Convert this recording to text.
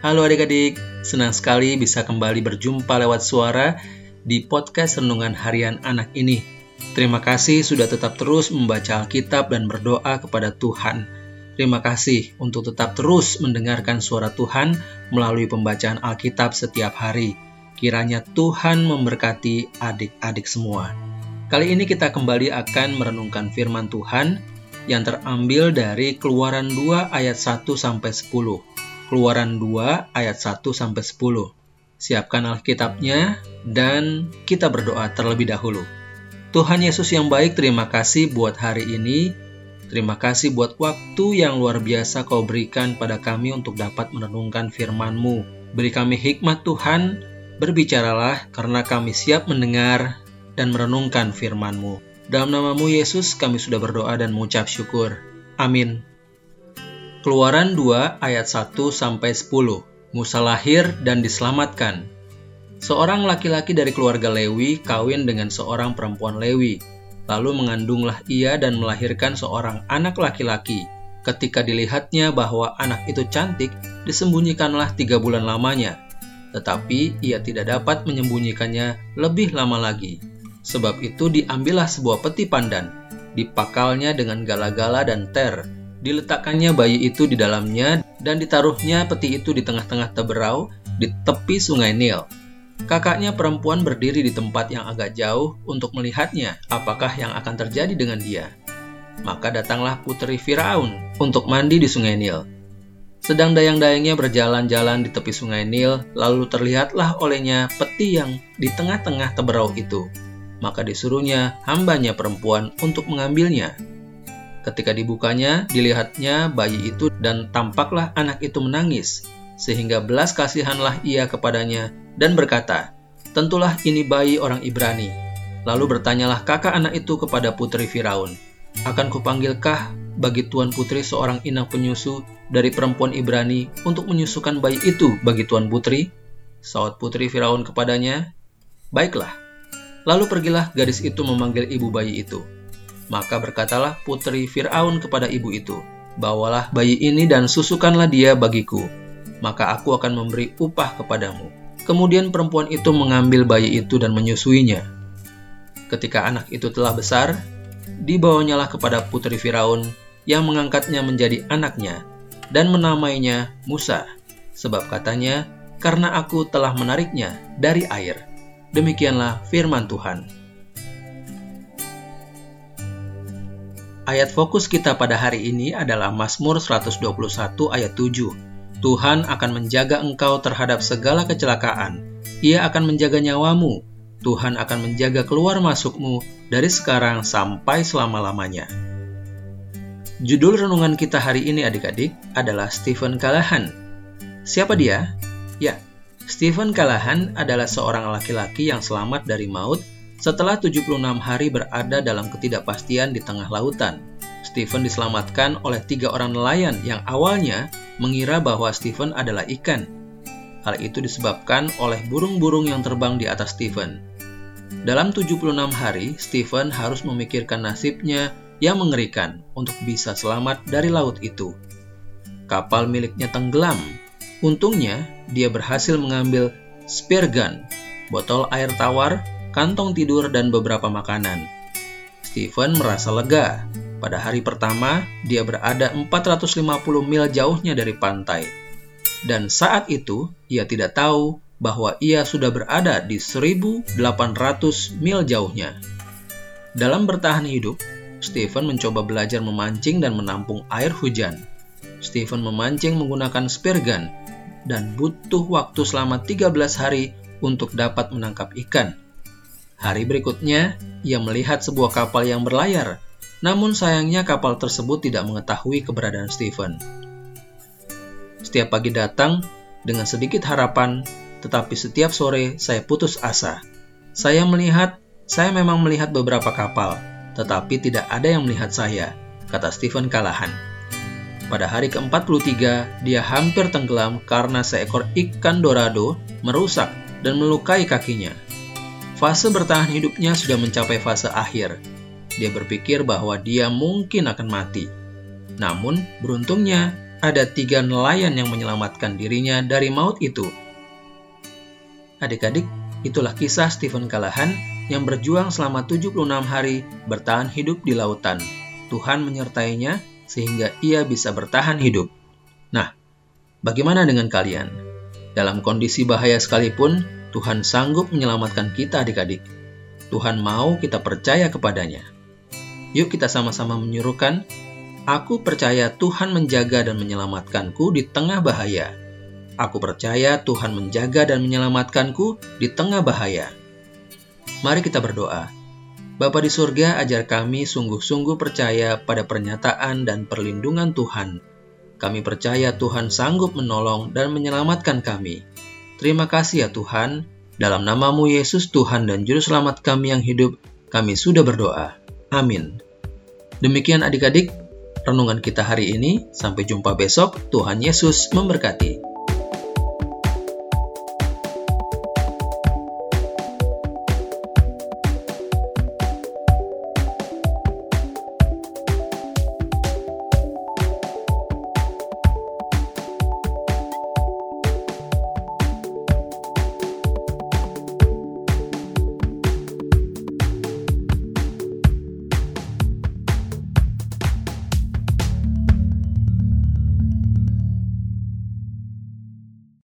Halo adik-adik. Senang sekali bisa kembali berjumpa lewat suara di podcast Renungan Harian Anak ini. Terima kasih sudah tetap terus membaca Alkitab dan berdoa kepada Tuhan. Terima kasih untuk tetap terus mendengarkan suara Tuhan melalui pembacaan Alkitab setiap hari. Kiranya Tuhan memberkati adik-adik semua. Kali ini kita kembali akan merenungkan firman Tuhan yang terambil dari Keluaran 2 ayat 1 sampai 10. Keluaran 2 ayat 1 sampai 10. Siapkan Alkitabnya dan kita berdoa terlebih dahulu. Tuhan Yesus yang baik, terima kasih buat hari ini. Terima kasih buat waktu yang luar biasa kau berikan pada kami untuk dapat merenungkan firman-Mu. Beri kami hikmat Tuhan, berbicaralah karena kami siap mendengar dan merenungkan firman-Mu. Dalam namamu Yesus kami sudah berdoa dan mengucap syukur. Amin. Keluaran 2 ayat 1 sampai 10. Musa lahir dan diselamatkan. Seorang laki-laki dari keluarga Lewi kawin dengan seorang perempuan Lewi. Lalu mengandunglah ia dan melahirkan seorang anak laki-laki. Ketika dilihatnya bahwa anak itu cantik, disembunyikanlah tiga bulan lamanya. Tetapi ia tidak dapat menyembunyikannya lebih lama lagi. Sebab itu diambillah sebuah peti pandan, dipakalnya dengan gala-gala dan ter, Diletakkannya bayi itu di dalamnya dan ditaruhnya peti itu di tengah-tengah teberau di tepi sungai Nil. Kakaknya perempuan berdiri di tempat yang agak jauh untuk melihatnya apakah yang akan terjadi dengan dia. Maka datanglah putri Firaun untuk mandi di sungai Nil. Sedang dayang-dayangnya berjalan-jalan di tepi sungai Nil, lalu terlihatlah olehnya peti yang di tengah-tengah teberau itu. Maka disuruhnya hambanya perempuan untuk mengambilnya. Ketika dibukanya, dilihatnya bayi itu dan tampaklah anak itu menangis, sehingga belas kasihanlah ia kepadanya dan berkata, Tentulah ini bayi orang Ibrani. Lalu bertanyalah kakak anak itu kepada putri Firaun, Akan kupanggilkah bagi tuan putri seorang inang penyusu dari perempuan Ibrani untuk menyusukan bayi itu bagi tuan putri? Saud putri Firaun kepadanya, Baiklah. Lalu pergilah gadis itu memanggil ibu bayi itu. Maka berkatalah putri Fir'aun kepada ibu itu, Bawalah bayi ini dan susukanlah dia bagiku, maka aku akan memberi upah kepadamu. Kemudian perempuan itu mengambil bayi itu dan menyusuinya. Ketika anak itu telah besar, dibawanyalah kepada putri Firaun yang mengangkatnya menjadi anaknya dan menamainya Musa, sebab katanya, karena aku telah menariknya dari air. Demikianlah firman Tuhan. Ayat fokus kita pada hari ini adalah Mazmur 121 ayat 7. Tuhan akan menjaga engkau terhadap segala kecelakaan. Ia akan menjaga nyawamu. Tuhan akan menjaga keluar masukmu dari sekarang sampai selama-lamanya. Judul renungan kita hari ini adik-adik adalah Stephen Callahan. Siapa dia? Ya, Stephen Callahan adalah seorang laki-laki yang selamat dari maut setelah 76 hari berada dalam ketidakpastian di tengah lautan, Stephen diselamatkan oleh tiga orang nelayan yang awalnya mengira bahwa Stephen adalah ikan. Hal itu disebabkan oleh burung-burung yang terbang di atas Stephen. Dalam 76 hari, Stephen harus memikirkan nasibnya yang mengerikan untuk bisa selamat dari laut itu. Kapal miliknya tenggelam. Untungnya, dia berhasil mengambil spear gun, botol air tawar, kantong tidur, dan beberapa makanan. Stephen merasa lega. Pada hari pertama, dia berada 450 mil jauhnya dari pantai. Dan saat itu, ia tidak tahu bahwa ia sudah berada di 1800 mil jauhnya. Dalam bertahan hidup, Stephen mencoba belajar memancing dan menampung air hujan. Stephen memancing menggunakan spear gun dan butuh waktu selama 13 hari untuk dapat menangkap ikan. Hari berikutnya, ia melihat sebuah kapal yang berlayar, namun sayangnya kapal tersebut tidak mengetahui keberadaan Stephen. Setiap pagi datang dengan sedikit harapan, tetapi setiap sore saya putus asa. Saya melihat, saya memang melihat beberapa kapal, tetapi tidak ada yang melihat saya, kata Stephen Kalahan. Pada hari ke-43, dia hampir tenggelam karena seekor ikan dorado merusak dan melukai kakinya. Fase bertahan hidupnya sudah mencapai fase akhir. Dia berpikir bahwa dia mungkin akan mati. Namun, beruntungnya, ada tiga nelayan yang menyelamatkan dirinya dari maut itu. Adik-adik, itulah kisah Stephen Callahan yang berjuang selama 76 hari bertahan hidup di lautan. Tuhan menyertainya sehingga ia bisa bertahan hidup. Nah, bagaimana dengan kalian? Dalam kondisi bahaya sekalipun, Tuhan sanggup menyelamatkan kita adik-adik. Tuhan mau kita percaya kepadanya. Yuk kita sama-sama menyuruhkan, Aku percaya Tuhan menjaga dan menyelamatkanku di tengah bahaya. Aku percaya Tuhan menjaga dan menyelamatkanku di tengah bahaya. Mari kita berdoa. Bapa di surga, ajar kami sungguh-sungguh percaya pada pernyataan dan perlindungan Tuhan. Kami percaya Tuhan sanggup menolong dan menyelamatkan kami. Terima kasih ya Tuhan. Dalam namamu Yesus Tuhan dan Juru Selamat kami yang hidup, kami sudah berdoa. Amin. Demikian adik-adik, renungan kita hari ini. Sampai jumpa besok. Tuhan Yesus memberkati.